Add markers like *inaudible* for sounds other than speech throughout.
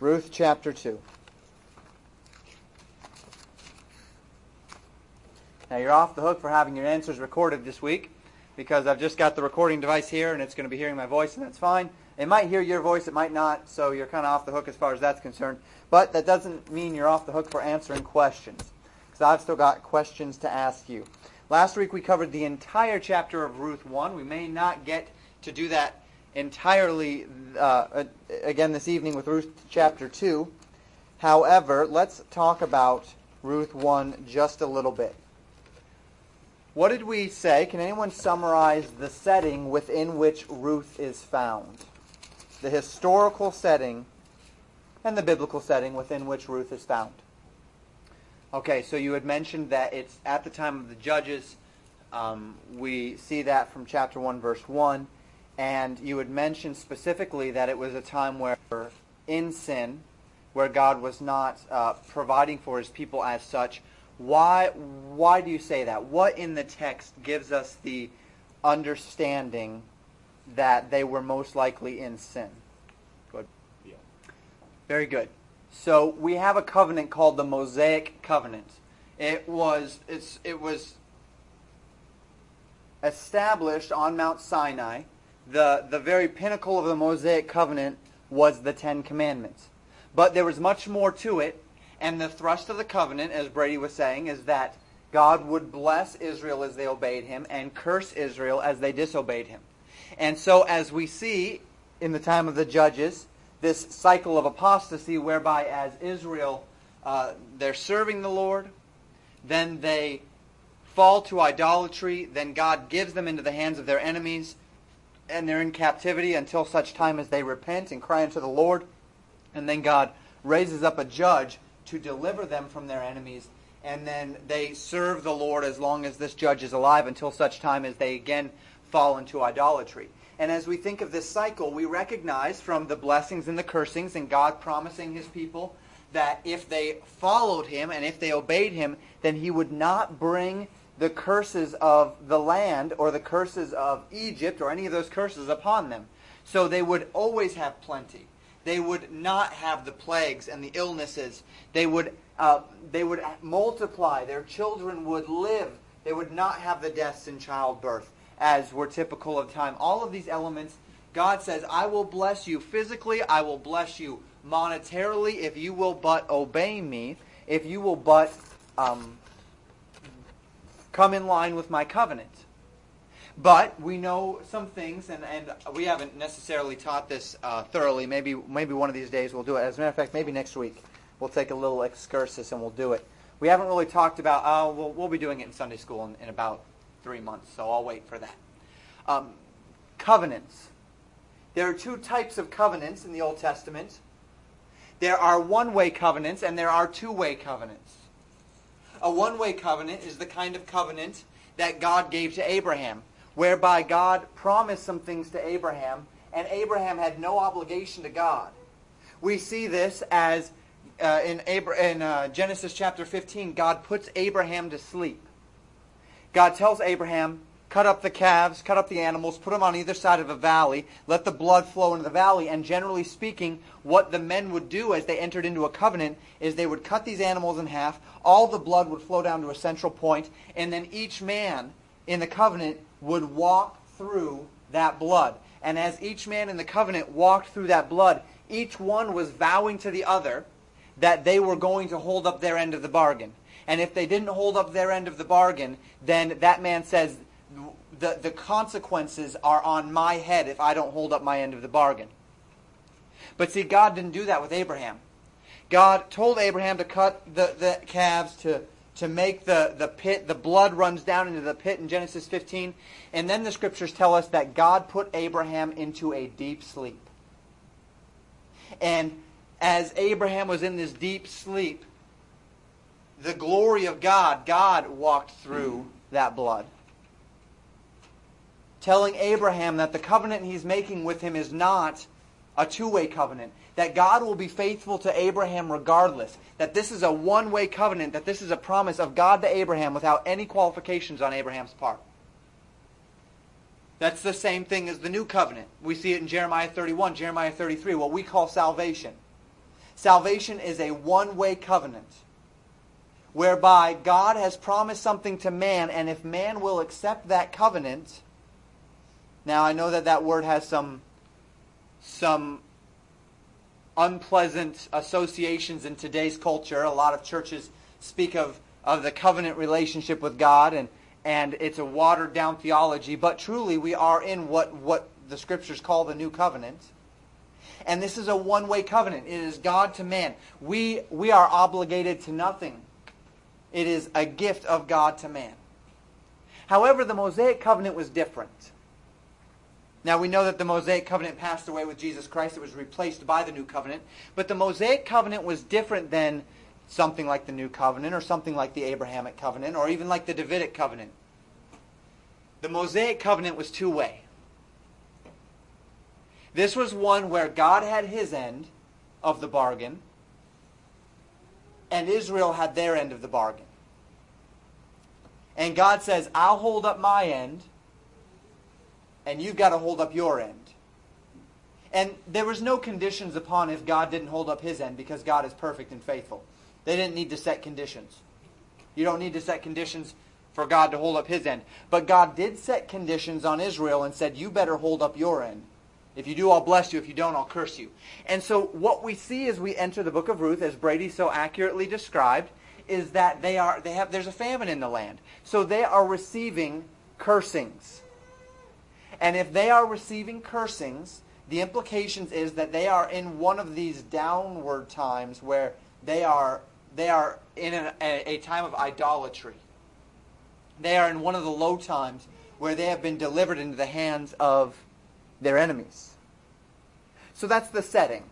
Ruth chapter 2. Now you're off the hook for having your answers recorded this week because I've just got the recording device here and it's going to be hearing my voice and that's fine. It might hear your voice, it might not, so you're kind of off the hook as far as that's concerned. But that doesn't mean you're off the hook for answering questions because I've still got questions to ask you. Last week we covered the entire chapter of Ruth 1. We may not get to do that entirely uh, again this evening with Ruth chapter 2. However, let's talk about Ruth 1 just a little bit. What did we say? Can anyone summarize the setting within which Ruth is found? The historical setting and the biblical setting within which Ruth is found. Okay, so you had mentioned that it's at the time of the judges. Um, we see that from chapter 1, verse 1. And you had mentioned specifically that it was a time where, in sin, where God was not uh, providing for his people as such, why, why do you say that? What in the text gives us the understanding that they were most likely in sin? Good. Yeah. Very good. So we have a covenant called the Mosaic covenant. It was it's it was established on Mount Sinai. The the very pinnacle of the Mosaic covenant was the 10 commandments. But there was much more to it and the thrust of the covenant, as Brady was saying, is that God would bless Israel as they obeyed him and curse Israel as they disobeyed him. And so, as we see in the time of the judges, this cycle of apostasy whereby as Israel, uh, they're serving the Lord, then they fall to idolatry, then God gives them into the hands of their enemies, and they're in captivity until such time as they repent and cry unto the Lord, and then God raises up a judge to deliver them from their enemies, and then they serve the Lord as long as this judge is alive until such time as they again fall into idolatry. And as we think of this cycle, we recognize from the blessings and the cursings and God promising his people that if they followed him and if they obeyed him, then he would not bring the curses of the land or the curses of Egypt or any of those curses upon them. So they would always have plenty. They would not have the plagues and the illnesses. They would, uh, they would multiply. Their children would live. They would not have the deaths in childbirth, as were typical of time. All of these elements, God says, I will bless you physically. I will bless you monetarily if you will but obey me, if you will but um, come in line with my covenant. But we know some things, and, and we haven't necessarily taught this uh, thoroughly. Maybe maybe one of these days we'll do it. As a matter of fact, maybe next week we'll take a little excursus and we'll do it. We haven't really talked about. Oh, we'll, we'll be doing it in Sunday school in, in about three months, so I'll wait for that. Um, covenants. There are two types of covenants in the Old Testament. There are one-way covenants and there are two-way covenants. A one-way covenant is the kind of covenant that God gave to Abraham whereby God promised some things to Abraham, and Abraham had no obligation to God. We see this as uh, in, Abra- in uh, Genesis chapter 15, God puts Abraham to sleep. God tells Abraham, cut up the calves, cut up the animals, put them on either side of a valley, let the blood flow into the valley, and generally speaking, what the men would do as they entered into a covenant is they would cut these animals in half, all the blood would flow down to a central point, and then each man in the covenant would walk through that blood. And as each man in the covenant walked through that blood, each one was vowing to the other that they were going to hold up their end of the bargain. And if they didn't hold up their end of the bargain, then that man says, the, the consequences are on my head if I don't hold up my end of the bargain. But see, God didn't do that with Abraham. God told Abraham to cut the, the calves, to to make the, the pit, the blood runs down into the pit in Genesis 15. And then the scriptures tell us that God put Abraham into a deep sleep. And as Abraham was in this deep sleep, the glory of God, God walked through that blood. Telling Abraham that the covenant he's making with him is not a two-way covenant that God will be faithful to Abraham regardless, that this is a one-way covenant, that this is a promise of God to Abraham without any qualifications on Abraham's part. That's the same thing as the new covenant. We see it in Jeremiah 31, Jeremiah 33, what we call salvation. Salvation is a one-way covenant whereby God has promised something to man, and if man will accept that covenant, now I know that that word has some some unpleasant associations in today's culture. A lot of churches speak of, of the covenant relationship with God, and, and it's a watered down theology, but truly we are in what, what the scriptures call the new covenant. And this is a one way covenant. It is God to man. We, we are obligated to nothing. It is a gift of God to man. However, the Mosaic covenant was different. Now we know that the Mosaic covenant passed away with Jesus Christ. It was replaced by the new covenant. But the Mosaic covenant was different than something like the new covenant or something like the Abrahamic covenant or even like the Davidic covenant. The Mosaic covenant was two way. This was one where God had his end of the bargain and Israel had their end of the bargain. And God says, I'll hold up my end and you've got to hold up your end. And there was no conditions upon if God didn't hold up his end because God is perfect and faithful. They didn't need to set conditions. You don't need to set conditions for God to hold up his end. But God did set conditions on Israel and said, you better hold up your end. If you do, I'll bless you. If you don't, I'll curse you. And so what we see as we enter the book of Ruth, as Brady so accurately described, is that they are they have there's a famine in the land. So they are receiving cursings. And if they are receiving cursings, the implications is that they are in one of these downward times where they are they are in a, a, time of idolatry. They are in one of the low times where they have been delivered into the hands of their enemies. So that's the setting.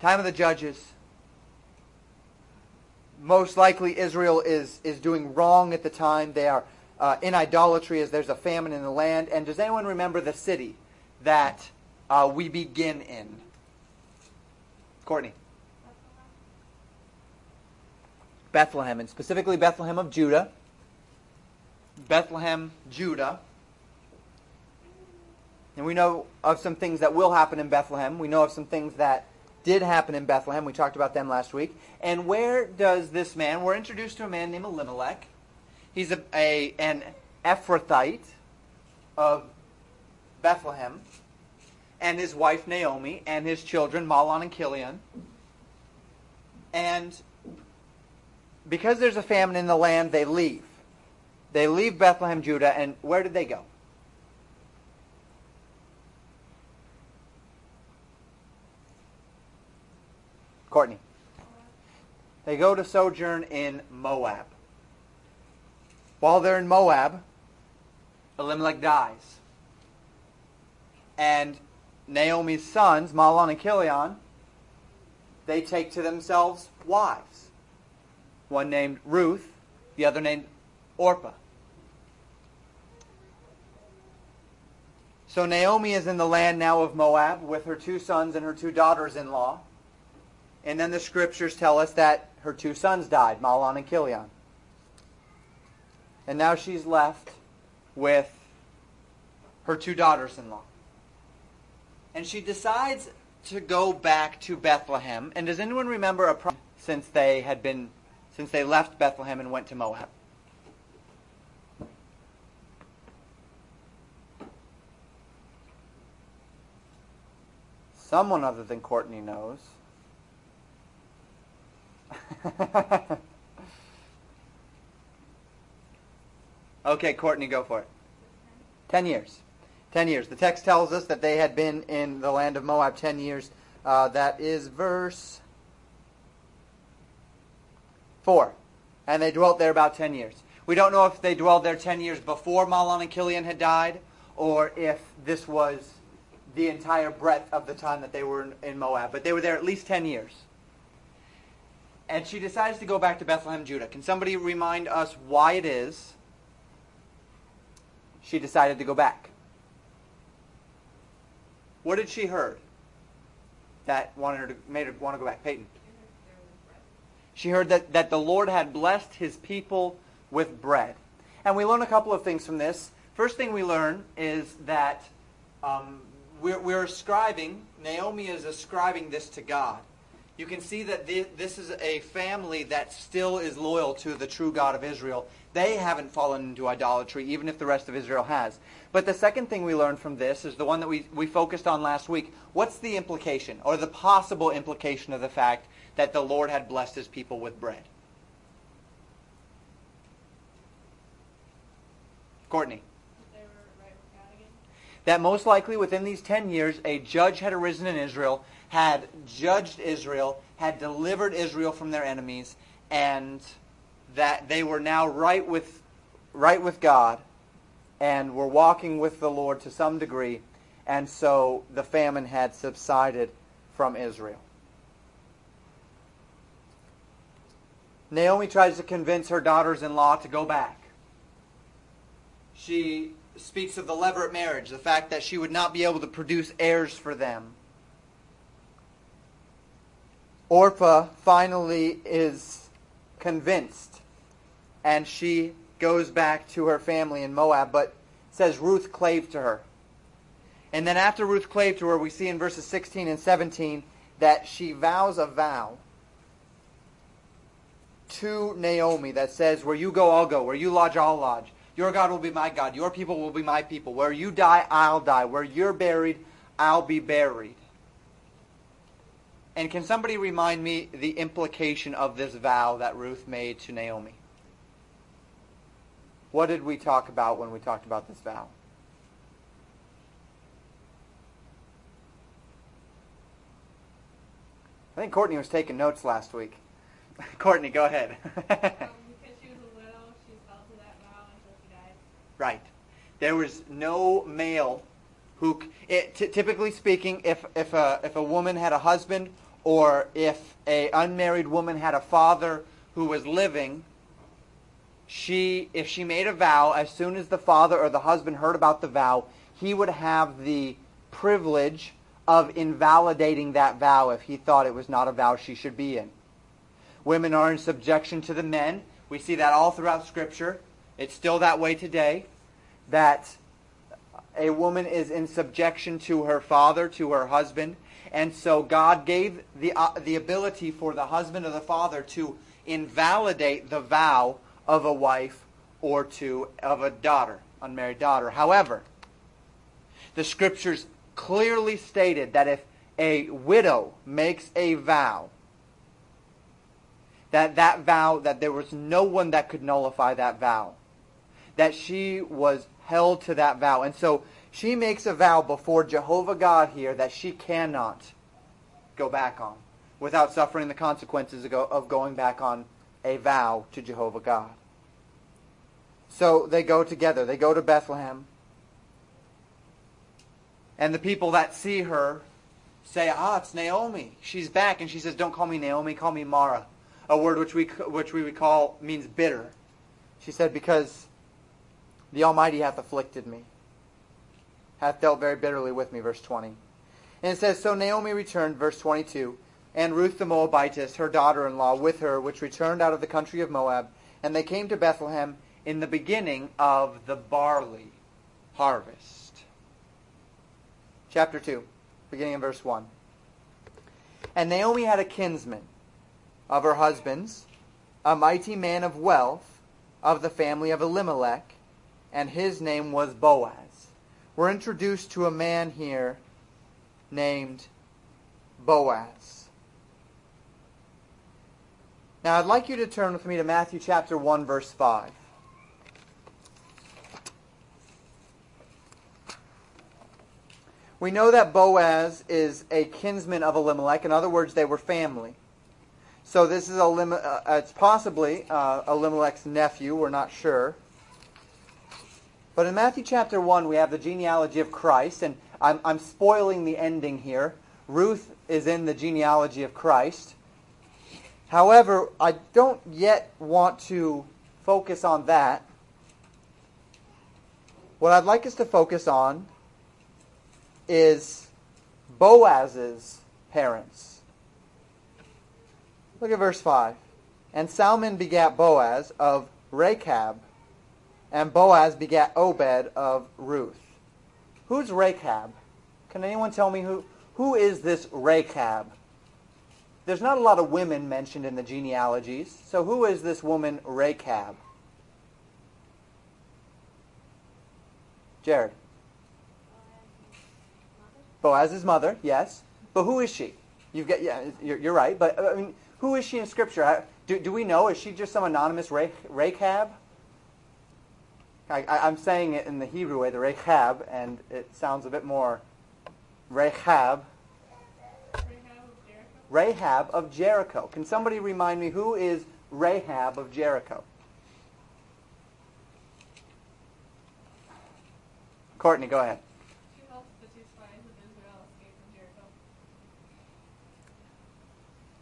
Time of the judges. Most likely Israel is, is doing wrong at the time. They are uh, in idolatry as there's a famine in the land. And does anyone remember the city that uh, we begin in? Courtney. Bethlehem, and specifically Bethlehem of Judah. Bethlehem, Judah. And we know of some things that will happen in Bethlehem. We know of some things that did happen in Bethlehem. We talked about them last week. And where does this man, we're introduced to a man named Elimelech. He's a, a an Ephrathite of Bethlehem, and his wife Naomi, and his children Mahlon and Chilion. And because there's a famine in the land, they leave. They leave Bethlehem, Judah, and where did they go? Courtney. They go to sojourn in Moab. While they're in Moab, Elimelech dies. And Naomi's sons, Mahlon and Chilion, they take to themselves wives. One named Ruth, the other named Orpah. So Naomi is in the land now of Moab with her two sons and her two daughters-in-law. And then the scriptures tell us that her two sons died, Mahlon and Chilion. And now she's left with her two daughters-in-law. And she decides to go back to Bethlehem. And does anyone remember a problem since they had been since they left Bethlehem and went to Moab? Someone other than Courtney knows. *laughs* Okay, Courtney, go for it. Ten years. Ten years. The text tells us that they had been in the land of Moab ten years. Uh, that is verse 4. And they dwelt there about ten years. We don't know if they dwelled there ten years before Mahlon and Chilion had died, or if this was the entire breadth of the time that they were in, in Moab. But they were there at least ten years. And she decides to go back to Bethlehem, Judah. Can somebody remind us why it is she decided to go back. What did she heard that wanted her to made her want to go back? Peyton. She heard that, that the Lord had blessed his people with bread. And we learn a couple of things from this. First thing we learn is that um, we're, we're ascribing, Naomi is ascribing this to God. You can see that this is a family that still is loyal to the true God of Israel. They haven't fallen into idolatry, even if the rest of Israel has. But the second thing we learned from this is the one that we, we focused on last week. What's the implication, or the possible implication of the fact that the Lord had blessed his people with bread? Courtney. That most likely within these 10 years, a judge had arisen in Israel had judged Israel, had delivered Israel from their enemies, and that they were now right with, right with God and were walking with the Lord to some degree, and so the famine had subsided from Israel. Naomi tries to convince her daughters in law to go back. She speaks of the levirate marriage, the fact that she would not be able to produce heirs for them. Orpah finally is convinced and she goes back to her family in Moab, but says Ruth clave to her. And then after Ruth clave to her, we see in verses 16 and 17 that she vows a vow to Naomi that says, Where you go, I'll go. Where you lodge, I'll lodge. Your God will be my God. Your people will be my people. Where you die, I'll die. Where you're buried, I'll be buried. And can somebody remind me the implication of this vow that Ruth made to Naomi? What did we talk about when we talked about this vow? I think Courtney was taking notes last week. *laughs* Courtney, go ahead. um, right. There was no male who, it, t- typically speaking, if, if, a, if a woman had a husband or if a unmarried woman had a father who was living, she if she made a vow, as soon as the father or the husband heard about the vow, he would have the privilege of invalidating that vow if he thought it was not a vow she should be in. Women are in subjection to the men. We see that all throughout Scripture. It's still that way today. That a woman is in subjection to her father, to her husband. And so God gave the, uh, the ability for the husband or the father to invalidate the vow of a wife or to of a daughter, unmarried daughter. However, the scriptures clearly stated that if a widow makes a vow, that that vow, that there was no one that could nullify that vow, that she was held to that vow. And so she makes a vow before Jehovah God here that she cannot go back on without suffering the consequences of going back on a vow to Jehovah God. So they go together. They go to Bethlehem. And the people that see her say, ah, it's Naomi. She's back. And she says, don't call me Naomi, call me Mara. A word which we, which we would call means bitter. She said, because the Almighty hath afflicted me hath dealt very bitterly with me, verse 20. And it says, So Naomi returned, verse 22, and Ruth the Moabitess, her daughter-in-law, with her, which returned out of the country of Moab, and they came to Bethlehem in the beginning of the barley harvest. Chapter 2, beginning in verse 1. And Naomi had a kinsman of her husband's, a mighty man of wealth, of the family of Elimelech, and his name was Boaz we're introduced to a man here named Boaz. Now, I'd like you to turn with me to Matthew chapter 1, verse 5. We know that Boaz is a kinsman of Elimelech. In other words, they were family. So this is Elim- uh, it's possibly uh, Elimelech's nephew. We're not sure. But in Matthew chapter 1, we have the genealogy of Christ, and I'm, I'm spoiling the ending here. Ruth is in the genealogy of Christ. However, I don't yet want to focus on that. What I'd like us to focus on is Boaz's parents. Look at verse 5. And Salmon begat Boaz of Rachab, and Boaz begat Obed of Ruth. Who's Rachab? Can anyone tell me who, who is this Rachab? there's not a lot of women mentioned in the genealogies. So who is this woman Rachab? Jared. Boaz's mother, yes. But who is she? You've got, yeah, you're, you're right. But I mean, who is she in Scripture? Do, do we know? Is she just some anonymous Rechab? I, am saying it in the Hebrew way, the Rechab, and it sounds a bit more Rechab. Rahab of Jericho. Can somebody remind me who is Rahab of Jericho? Courtney, go ahead.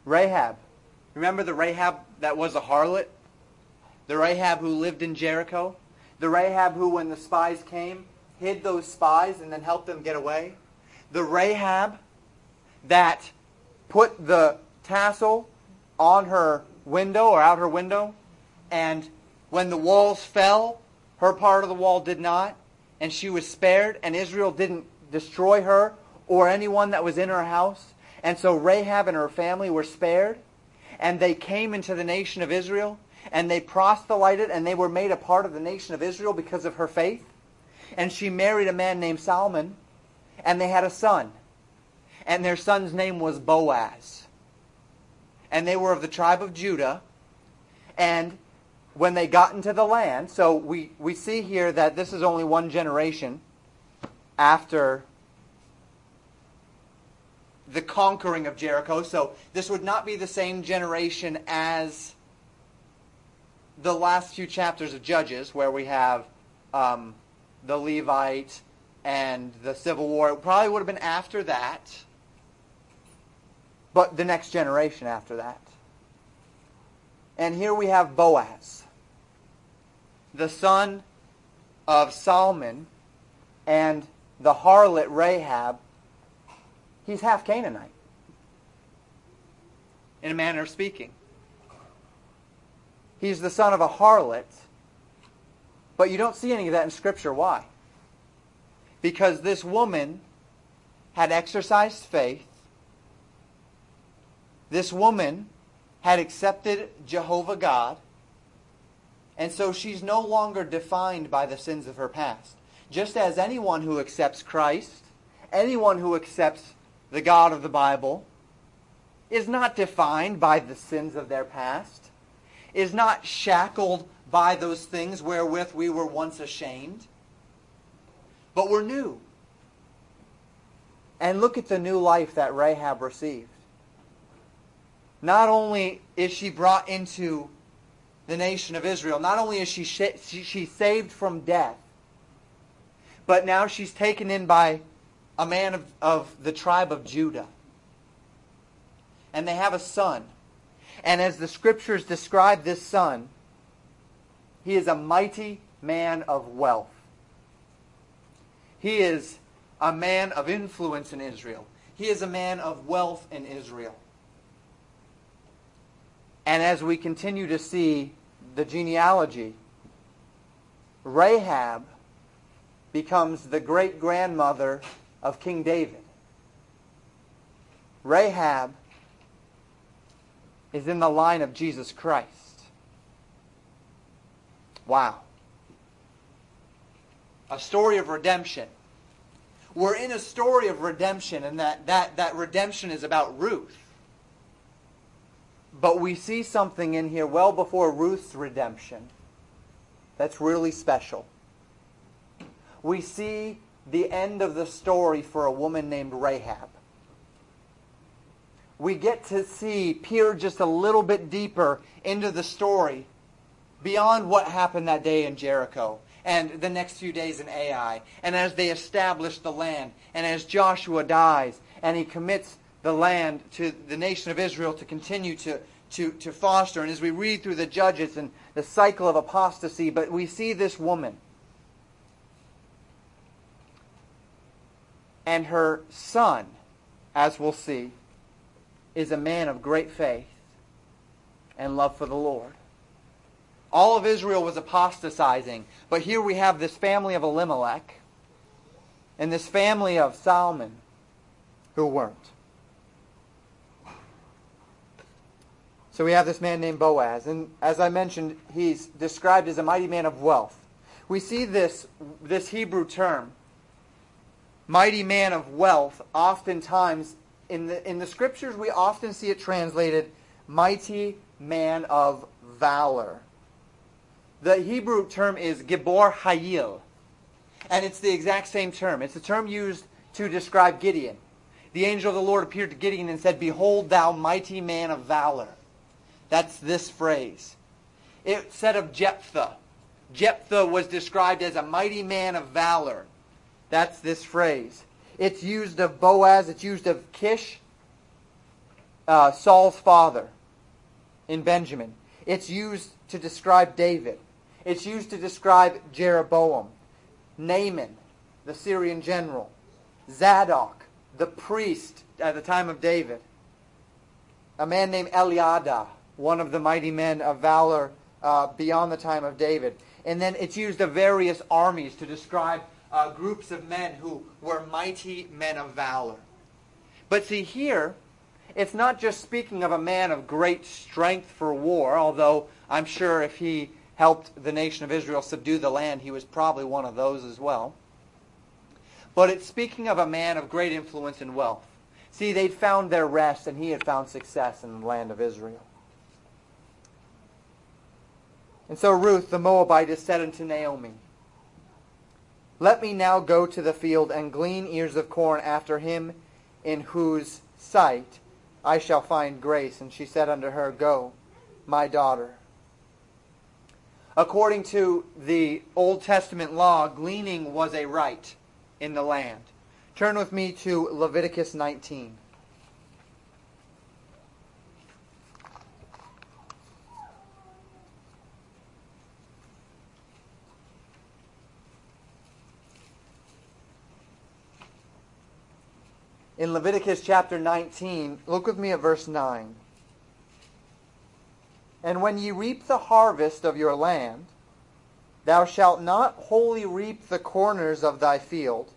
Rahab. Remember the Rahab that was a harlot? The Rahab who lived in Jericho? The Rahab who, when the spies came, hid those spies and then helped them get away? The Rahab that put the tassel on her window or out her window, and when the walls fell, her part of the wall did not, and she was spared, and Israel didn't destroy her or anyone that was in her house. And so Rahab and her family were spared, and they came into the nation of Israel, and they proselyted, and they were made a part of the nation of Israel because of her faith. And she married a man named Solomon, and they had a son. And their son's name was Boaz. And they were of the tribe of Judah. And when they got into the land, so we, we see here that this is only one generation after the conquering of Jericho. So this would not be the same generation as the last few chapters of Judges, where we have um, the Levite and the Civil War. It probably would have been after that, but the next generation after that. And here we have Boaz, the son of Salmon and the harlot Rahab, He's half Canaanite, in a manner of speaking. He's the son of a harlot, but you don't see any of that in Scripture. Why? Because this woman had exercised faith. This woman had accepted Jehovah God, and so she's no longer defined by the sins of her past. Just as anyone who accepts Christ, anyone who accepts the God of the Bible, is not defined by the sins of their past, is not shackled by those things wherewith we were once ashamed, but we're new. And look at the new life that Rahab received. Not only is she brought into the nation of Israel, not only is she, she saved from death, but now she's taken in by a man of, of the tribe of Judah. And they have a son. And as the scriptures describe this son, he is a mighty man of wealth. He is a man of influence in Israel. He is a man of wealth in Israel. And as we continue to see the genealogy, Rahab becomes the great grandmother of King David. Rahab is in the line of Jesus Christ. Wow. A story of redemption. We're in a story of redemption, and that, that, that redemption is about Ruth. But we see something in here well before Ruth's redemption that's really special. We see the end of the story for a woman named Rahab. We get to see, peer just a little bit deeper into the story beyond what happened that day in Jericho and the next few days in Ai. And as they establish the land, and as Joshua dies, and he commits the land to the nation of Israel to continue to, to, to foster. And as we read through the Judges and the cycle of apostasy, but we see this woman And her son, as we'll see, is a man of great faith and love for the Lord. All of Israel was apostatizing, but here we have this family of Elimelech and this family of Salmon who weren't. So we have this man named Boaz, and as I mentioned, he's described as a mighty man of wealth. We see this, this Hebrew term, mighty man of wealth, oftentimes in the, in the scriptures we often see it translated mighty man of valor. The Hebrew term is Gibor Hayil, and it's the exact same term. It's the term used to describe Gideon. The angel of the Lord appeared to Gideon and said, Behold, thou mighty man of valor. That's this phrase. It said of Jephthah. Jephthah was described as a mighty man of valor. That's this phrase. It's used of Boaz. It's used of Kish, uh, Saul's father, in Benjamin. It's used to describe David. It's used to describe Jeroboam, Naaman, the Syrian general, Zadok, the priest at the time of David, a man named Eliada, one of the mighty men of valor uh, beyond the time of David. And then it's used of various armies to describe uh, groups of men who were mighty men of valor. But see, here, it's not just speaking of a man of great strength for war, although I'm sure if he helped the nation of Israel subdue the land, he was probably one of those as well. But it's speaking of a man of great influence and wealth. See, they'd found their rest, and he had found success in the land of Israel. And so Ruth the Moabitess said unto Naomi, Let me now go to the field and glean ears of corn after him in whose sight I shall find grace. And she said unto her, Go, my daughter. According to the Old Testament law, gleaning was a right in the land. Turn with me to Leviticus 19. In Leviticus chapter 19, look with me at verse 9. And when ye reap the harvest of your land, Thou shalt not wholly reap the corners of thy field,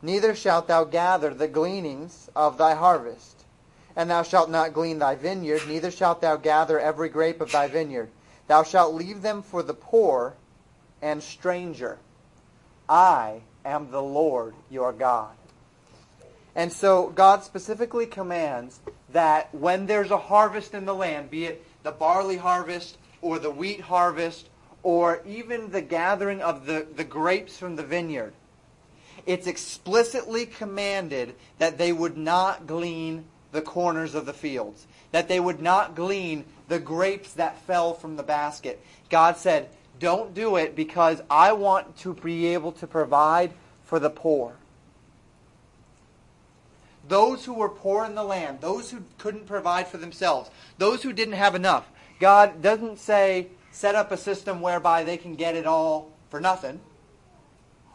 neither shalt thou gather the gleanings of thy harvest. And thou shalt not glean thy vineyard, neither shalt thou gather every grape of thy vineyard. Thou shalt leave them for the poor and stranger. I am the Lord your God. And so God specifically commands that when there's a harvest in the land, be it the barley harvest or the wheat harvest or even the gathering of the, the grapes from the vineyard, it's explicitly commanded that they would not glean the corners of the fields, that they would not glean the grapes that fell from the basket. God said, don't do it because I want to be able to provide for the poor. Those who were poor in the land, those who couldn't provide for themselves, those who didn't have enough. God doesn't say, set up a system whereby they can get it all for nothing.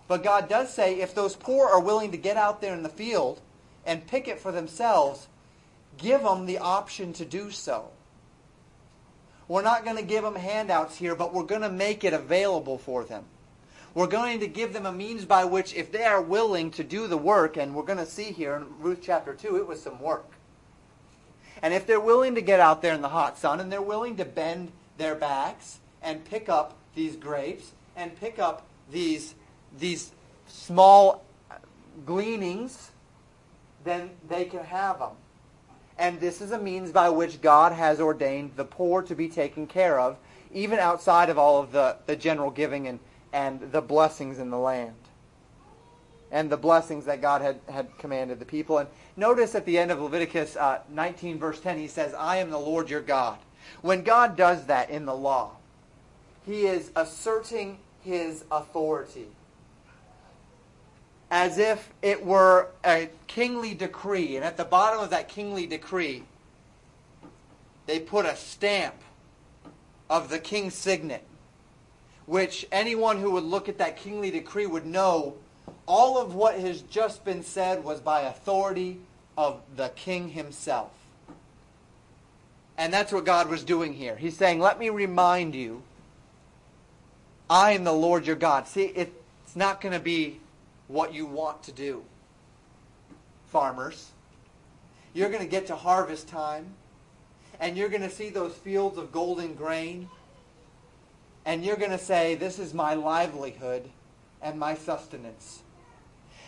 But God does say if those poor are willing to get out there in the field and pick it for themselves, give them the option to do so. We're not going to give them handouts here, but we're going to make it available for them. We're going to give them a means by which, if they are willing to do the work, and we're going to see here in Ruth chapter 2, it was some work. And if they're willing to get out there in the hot sun and they're willing to bend their backs and pick up these grapes and pick up these, these small uh, gleanings, then they can have them. And this is a means by which God has ordained the poor to be taken care of, even outside of all of the, the general giving and, and the blessings in the land. And the blessings that God had, had commanded the people. And notice at the end of Leviticus uh, 19, verse 10, he says, I am the Lord your God. When God does that in the law, he is asserting his authority as if it were a kingly decree. And at the bottom of that kingly decree, they put a stamp of the king's signet, which anyone who would look at that kingly decree would know all of what has just been said was by authority of the king himself. And that's what God was doing here. He's saying, let me remind you, I am the Lord your God. See, it's not going to be what you want to do, farmers. You're going to get to harvest time, and you're going to see those fields of golden grain, and you're going to say, This is my livelihood and my sustenance.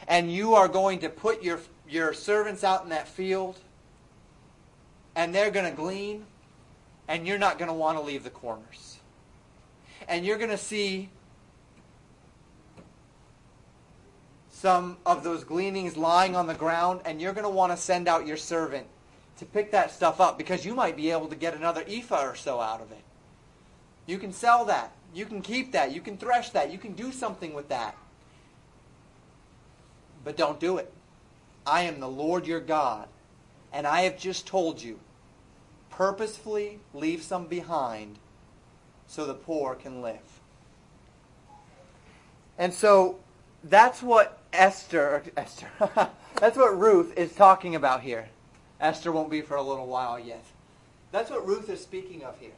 And you are going to put your, your servants out in that field, and they're going to glean, and you're not going to want to leave the corners. And you're going to see some of those gleanings lying on the ground, and you're going to want to send out your servant to pick that stuff up because you might be able to get another ephah or so out of it. You can sell that. You can keep that. You can thresh that. You can do something with that. But don't do it. I am the Lord your God, and I have just told you purposefully leave some behind so the poor can live. And so that's what Esther, Esther *laughs* that's what Ruth is talking about here. Esther won't be for a little while yet. That's what Ruth is speaking of here.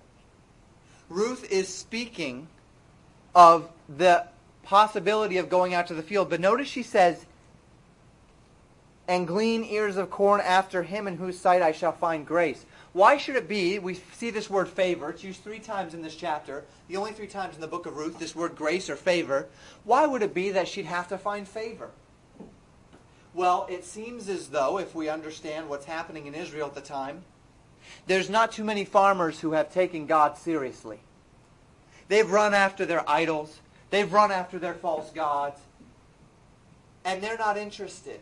Ruth is speaking of the possibility of going out to the field. But notice she says, and glean ears of corn after him in whose sight I shall find grace. Why should it be, we see this word favor, it's used three times in this chapter, the only three times in the book of Ruth, this word grace or favor. Why would it be that she'd have to find favor? Well, it seems as though, if we understand what's happening in Israel at the time, there's not too many farmers who have taken God seriously. They've run after their idols, they've run after their false gods, and they're not interested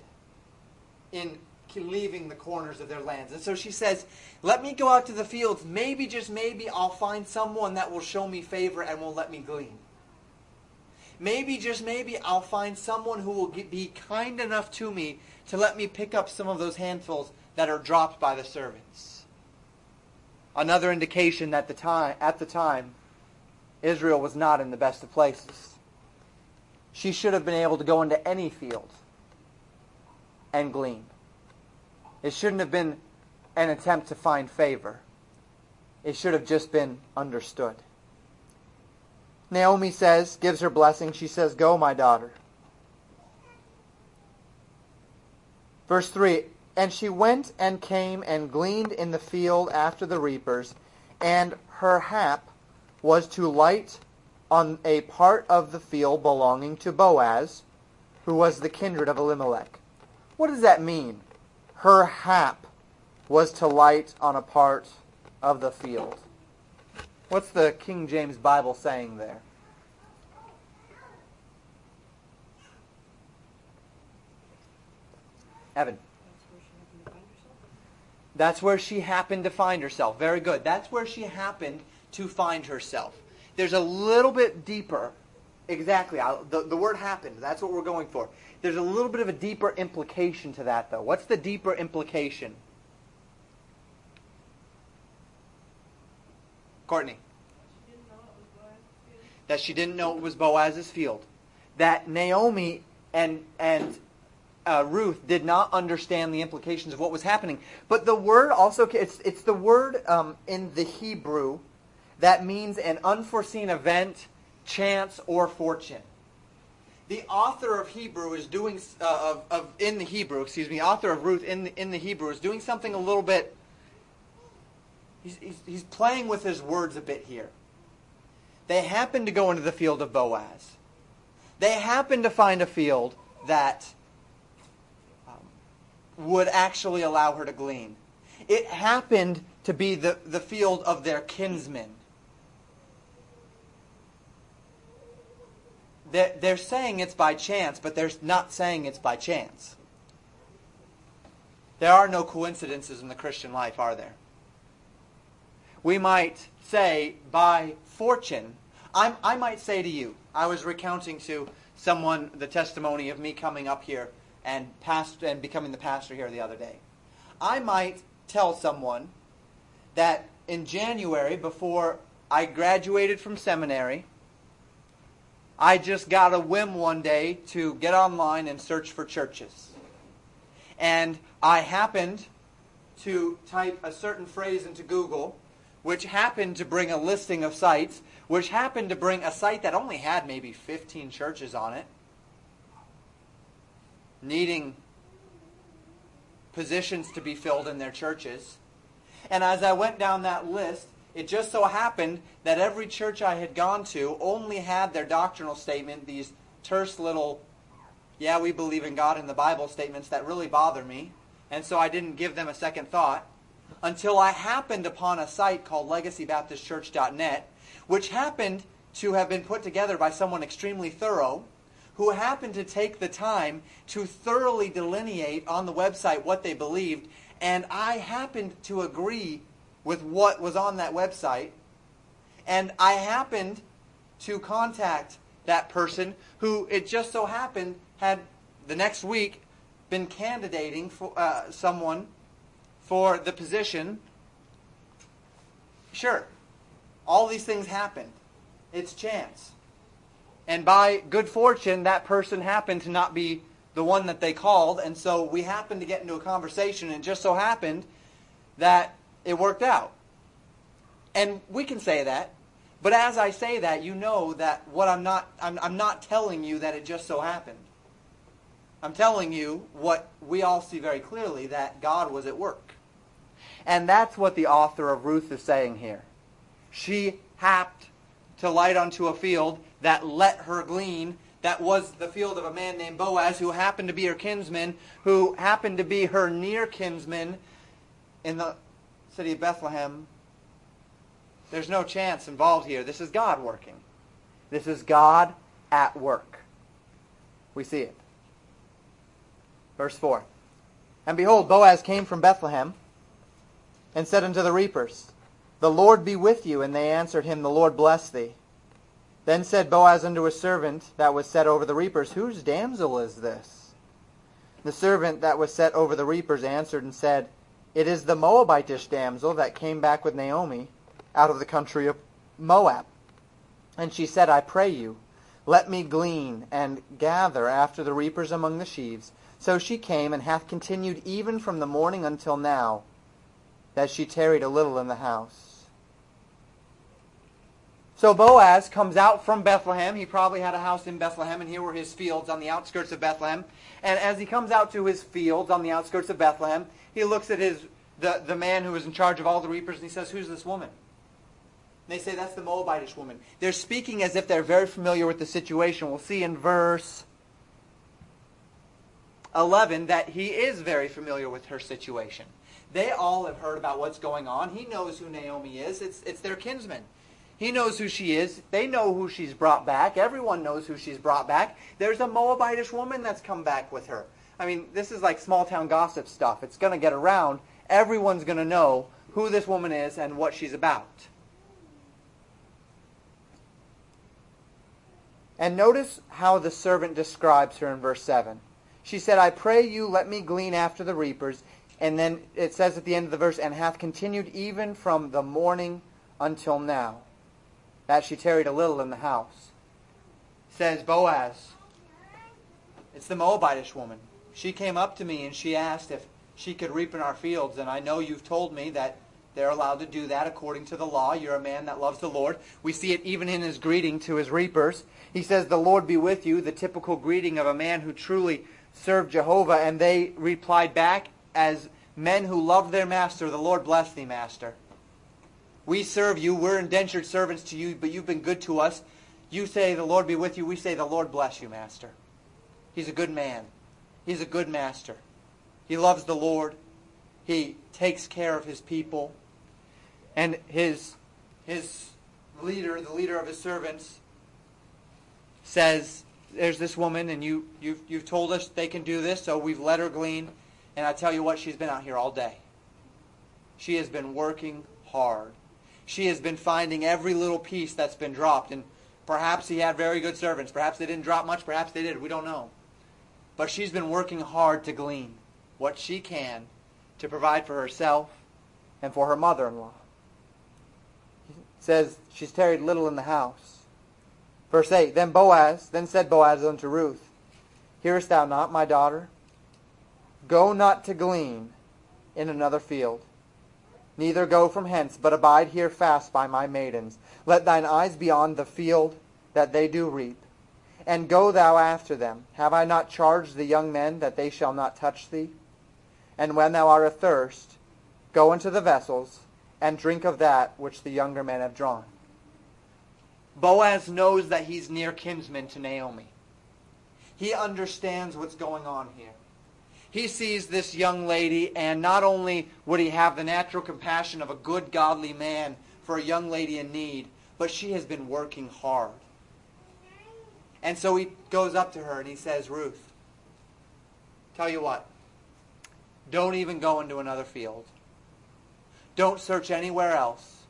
in leaving the corners of their lands. And so she says, Let me go out to the fields. Maybe, just maybe, I'll find someone that will show me favor and will let me glean. Maybe, just maybe, I'll find someone who will be kind enough to me to let me pick up some of those handfuls that are dropped by the servants. Another indication that the time, at the time, Israel was not in the best of places. She should have been able to go into any field and glean. It shouldn't have been an attempt to find favor. It should have just been understood. Naomi says, gives her blessing. She says, Go, my daughter. Verse 3 And she went and came and gleaned in the field after the reapers, and her hap was to light on a part of the field belonging to Boaz, who was the kindred of Elimelech. What does that mean? Her hap was to light on a part of the field. What's the King James Bible saying there? Evan. That's where she happened to find herself. Very good. That's where she happened to find herself. There's a little bit deeper. Exactly. The, the word happened. That's what we're going for. There's a little bit of a deeper implication to that, though. What's the deeper implication? Courtney. That she didn't know it was Boaz's field. That Naomi and and uh, Ruth did not understand the implications of what was happening. But the word also it's it's the word um, in the Hebrew that means an unforeseen event, chance, or fortune the author of Hebrew is doing uh, of, of in the Hebrew, excuse me, author of Ruth in the, in the Hebrew is doing something a little bit. He's, he's, he's playing with his words a bit here. They happen to go into the field of Boaz. They happen to find a field that would actually allow her to glean. It happened to be the, the field of their kinsmen. they're, they're saying it's by chance, but they're not saying it's by chance. There are no coincidences in the Christian life, are there? We might say by fortune. I'm, I might say to you, I was recounting to someone the testimony of me coming up here and past and becoming the pastor here the other day. I might tell someone that in January, before I graduated from seminary, I just got a whim one day to get online and search for churches. And I happened to type a certain phrase into Google, which happened to bring a listing of sites, which happened to bring a site that only had maybe 15 churches on it, needing positions to be filled in their churches. And as I went down that list, it just so happened that every church I had gone to only had their doctrinal statement, these terse little, yeah, we believe in God in the Bible statements that really bother me. And so I didn't give them a second thought until I happened upon a site called legacybaptistchurch.net, which happened to have been put together by someone extremely thorough who happened to take the time to thoroughly delineate on the website what they believed. And I happened to agree with what was on that website. And I happened to contact that person who it just so happened had the next week been candidating for uh, someone for the position. Sure, all these things happened. It's chance. And by good fortune, that person happened to not be the one that they called, and so we happened to get into a conversation, and it just so happened that it worked out. And we can say that, but as I say that, you know that what I'm not, I'm, I'm not telling you that it just so happened. I'm telling you what we all see very clearly, that God was at work. And that's what the author of Ruth is saying here. She happed to light onto a field that let her glean that was the field of a man named Boaz, who happened to be her kinsman, who happened to be her near kinsman in the city of Bethlehem. There's no chance involved here. This is God working. This is God at work. We see it. Verse 4. And behold, Boaz came from Bethlehem and said unto the reapers, The Lord be with you. And they answered him, The Lord bless thee. Then said Boaz unto his servant that was set over the reapers, Whose damsel is this? The servant that was set over the reapers answered and said, It is the Moabitish damsel that came back with Naomi out of the country of Moab. And she said, I pray you, let me glean and gather after the reapers among the sheaves. So she came, and hath continued even from the morning until now, that she tarried a little in the house. So Boaz comes out from Bethlehem. He probably had a house in Bethlehem, and here were his fields on the outskirts of Bethlehem. And as he comes out to his fields on the outskirts of Bethlehem, he looks at his the, the man who was in charge of all the reapers, and he says, Who's this woman? And they say, That's the Moabitish woman. They're speaking as if they're very familiar with the situation. We'll see in verse 11 that he is very familiar with her situation. They all have heard about what's going on. He knows who Naomi is. It's, it's their kinsman. He knows who she is. They know who she's brought back. Everyone knows who she's brought back. There's a Moabitish woman that's come back with her. I mean, this is like small town gossip stuff. It's going to get around. Everyone's going to know who this woman is and what she's about. And notice how the servant describes her in verse 7. She said, I pray you, let me glean after the reapers. And then it says at the end of the verse, and hath continued even from the morning until now that she tarried a little in the house. Says Boaz, it's the Moabitish woman. She came up to me and she asked if she could reap in our fields, and I know you've told me that they're allowed to do that according to the law. You're a man that loves the Lord. We see it even in his greeting to his reapers. He says, The Lord be with you, the typical greeting of a man who truly served Jehovah. And they replied back as men who love their master, The Lord bless thee, master. We serve you. We're indentured servants to you, but you've been good to us. You say, the Lord be with you. We say, the Lord bless you, master. He's a good man. He's a good master. He loves the Lord. He takes care of his people. And his, his leader, the leader of his servants, says, there's this woman, and you, you've, you've told us they can do this, so we've let her glean. And I tell you what, she's been out here all day. She has been working hard she has been finding every little piece that's been dropped. And perhaps he had very good servants. Perhaps they didn't drop much. Perhaps they did. We don't know. But she's been working hard to glean what she can to provide for herself and for her mother-in-law. He says she's tarried little in the house. Verse 8, Then Boaz, then said Boaz unto Ruth, Hearest thou not, my daughter? Go not to glean in another field neither go from hence, but abide here fast by my maidens. Let thine eyes be on the field that they do reap. And go thou after them. Have I not charged the young men that they shall not touch thee? And when thou art athirst, Go into the vessels and drink of that which the younger men have drawn. Boaz knows that he's near kinsman to Naomi. He understands what's going on here. He sees this young lady, and not only would he have the natural compassion of a good, godly man for a young lady in need, but she has been working hard. And so he goes up to her and he says, Ruth, tell you what, don't even go into another field. Don't search anywhere else.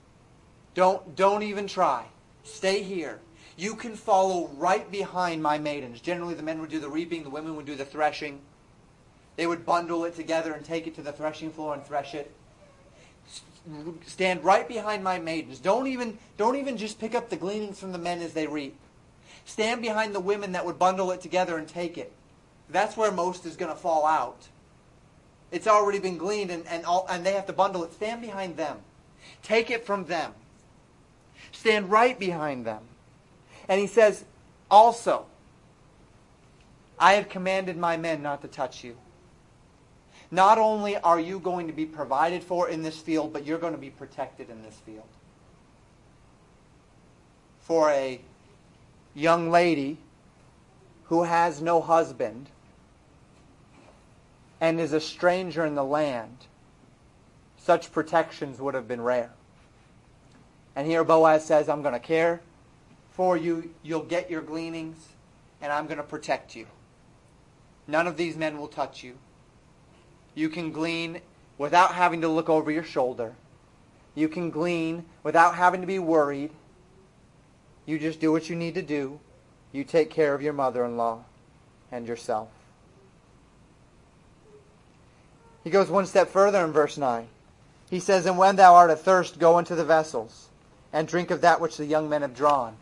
Don't, don't even try. Stay here. You can follow right behind my maidens. Generally, the men would do the reaping, the women would do the threshing. They would bundle it together and take it to the threshing floor and thresh it. Stand right behind my maidens. Don't even, don't even just pick up the gleanings from the men as they reap. Stand behind the women that would bundle it together and take it. That's where most is going to fall out. It's already been gleaned and, and, all, and they have to bundle it. Stand behind them. Take it from them. Stand right behind them. And he says, also, I have commanded my men not to touch you. Not only are you going to be provided for in this field, but you're going to be protected in this field. For a young lady who has no husband and is a stranger in the land, such protections would have been rare. And here Boaz says, I'm going to care for you. You'll get your gleanings, and I'm going to protect you. None of these men will touch you. You can glean without having to look over your shoulder. You can glean without having to be worried. You just do what you need to do. You take care of your mother-in-law and yourself. He goes one step further in verse 9. He says, And when thou art athirst, go into the vessels, and drink of that which the young men have drawn.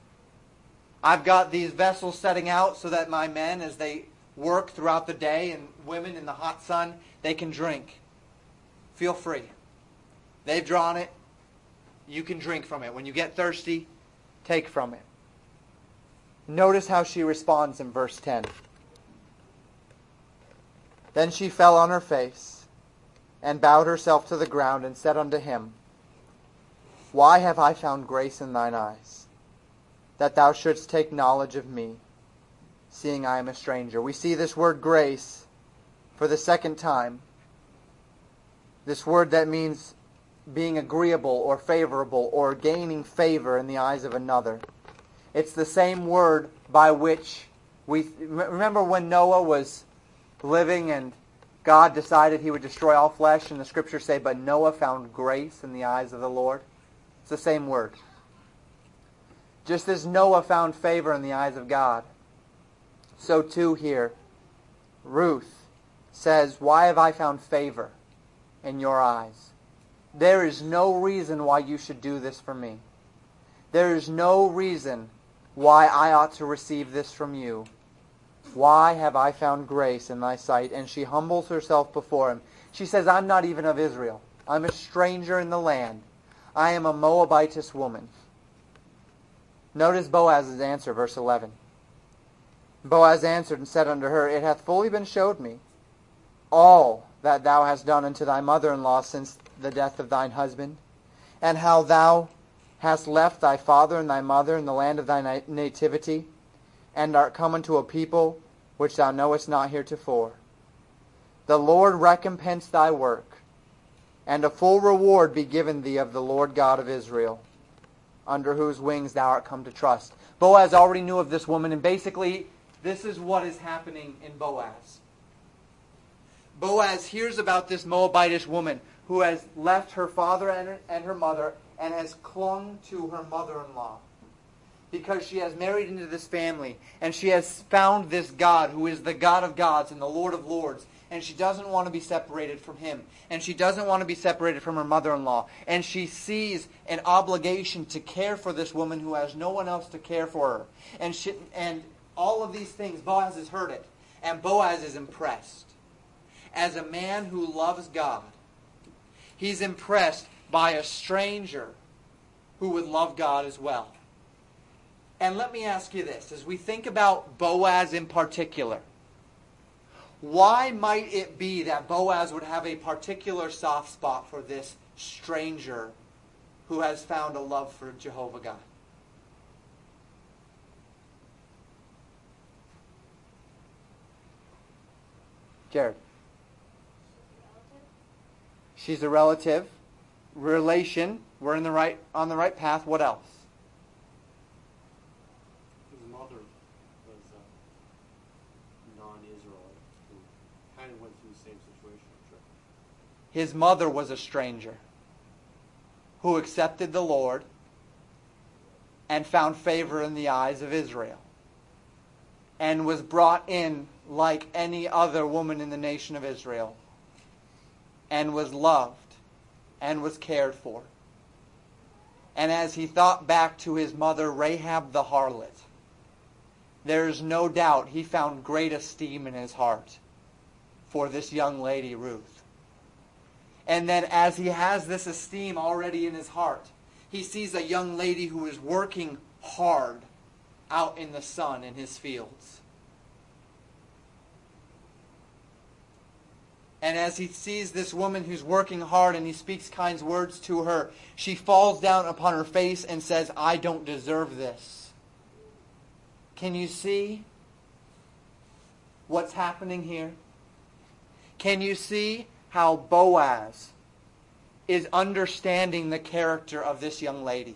I've got these vessels setting out so that my men, as they work throughout the day, and women in the hot sun, they can drink. Feel free. They've drawn it. You can drink from it. When you get thirsty, take from it. Notice how she responds in verse 10. Then she fell on her face and bowed herself to the ground and said unto him, Why have I found grace in thine eyes, that thou shouldst take knowledge of me, seeing I am a stranger? We see this word grace for the second time. This word that means being agreeable or favorable or gaining favor in the eyes of another. It's the same word by which we remember when Noah was living and God decided he would destroy all flesh and the scriptures say but Noah found grace in the eyes of the Lord. It's the same word. Just as Noah found favor in the eyes of God, so too here Ruth says, "Why have I found favor in your eyes?" There is no reason why you should do this for me. There is no reason why I ought to receive this from you. Why have I found grace in thy sight? And she humbles herself before him. She says, I'm not even of Israel. I'm a stranger in the land. I am a Moabitess woman. Notice Boaz's answer, verse 11. Boaz answered and said unto her, It hath fully been showed me all that thou hast done unto thy mother-in-law since the death of thine husband, and how thou hast left thy father and thy mother in the land of thy nativity, and art come unto a people which thou knowest not heretofore. The Lord recompense thy work, and a full reward be given thee of the Lord God of Israel, under whose wings thou art come to trust. Boaz already knew of this woman, and basically, this is what is happening in Boaz. Boaz hears about this Moabitish woman who has left her father and her, and her mother and has clung to her mother-in-law because she has married into this family and she has found this God who is the God of gods and the Lord of lords and she doesn't want to be separated from him and she doesn't want to be separated from her mother-in-law and she sees an obligation to care for this woman who has no one else to care for her and she, and all of these things Boaz has heard it and Boaz is impressed as a man who loves God He's impressed by a stranger who would love God as well. And let me ask you this as we think about Boaz in particular, Why might it be that Boaz would have a particular soft spot for this stranger who has found a love for Jehovah God? Jared. She's a relative. Relation. We're in the right on the right path. What else? His mother was a non-Israelite who kind of went through the same situation. Sure. His mother was a stranger who accepted the Lord and found favor in the eyes of Israel and was brought in like any other woman in the nation of Israel and was loved and was cared for. And as he thought back to his mother, Rahab the harlot, there is no doubt he found great esteem in his heart for this young lady, Ruth. And then as he has this esteem already in his heart, he sees a young lady who is working hard out in the sun in his fields. And as he sees this woman who's working hard and he speaks kind words to her, she falls down upon her face and says, I don't deserve this. Can you see what's happening here? Can you see how Boaz is understanding the character of this young lady?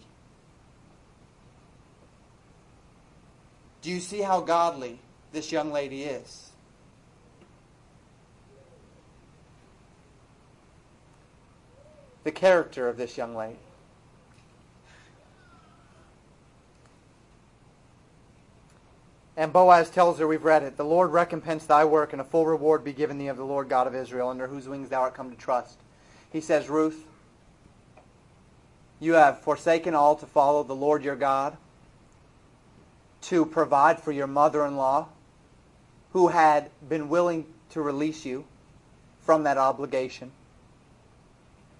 Do you see how godly this young lady is? The character of this young lady. And Boaz tells her, we've read it, the Lord recompense thy work, and a full reward be given thee of the Lord God of Israel, under whose wings thou art come to trust. He says, Ruth, you have forsaken all to follow the Lord your God, to provide for your mother-in-law, who had been willing to release you from that obligation.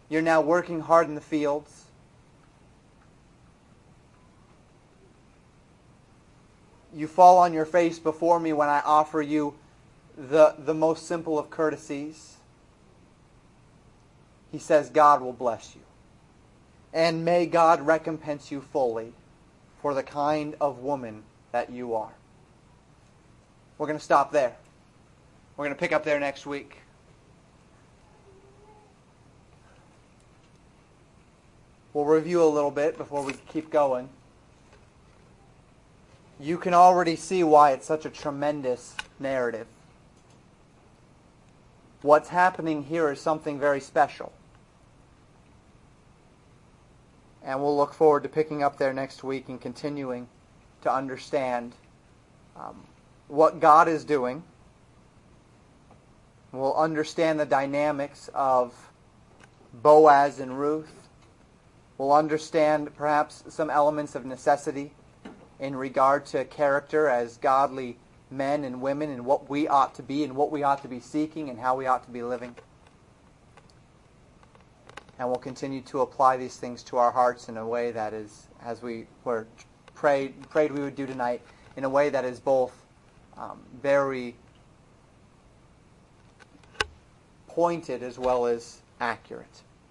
You're now working hard in the fields. You fall on your face before me when I offer you the, the most simple of courtesies. He says, God will bless you. And may God recompense you fully for the kind of woman that you are. We're going to stop there. We're going to pick up there next week. We'll review a little bit before we keep going. You can already see why it's such a tremendous narrative. What's happening here is something very special. And we'll look forward to picking up there next week and continuing to understand um, what God is doing. We'll understand the dynamics of Boaz and Ruth We'll understand perhaps some elements of necessity in regard to character as godly men and women and what we ought to be and what we ought to be seeking and how we ought to be living. And we'll continue to apply these things to our hearts in a way that is, as we were prayed, prayed we would do tonight, in a way that is both um, very pointed as well as accurate.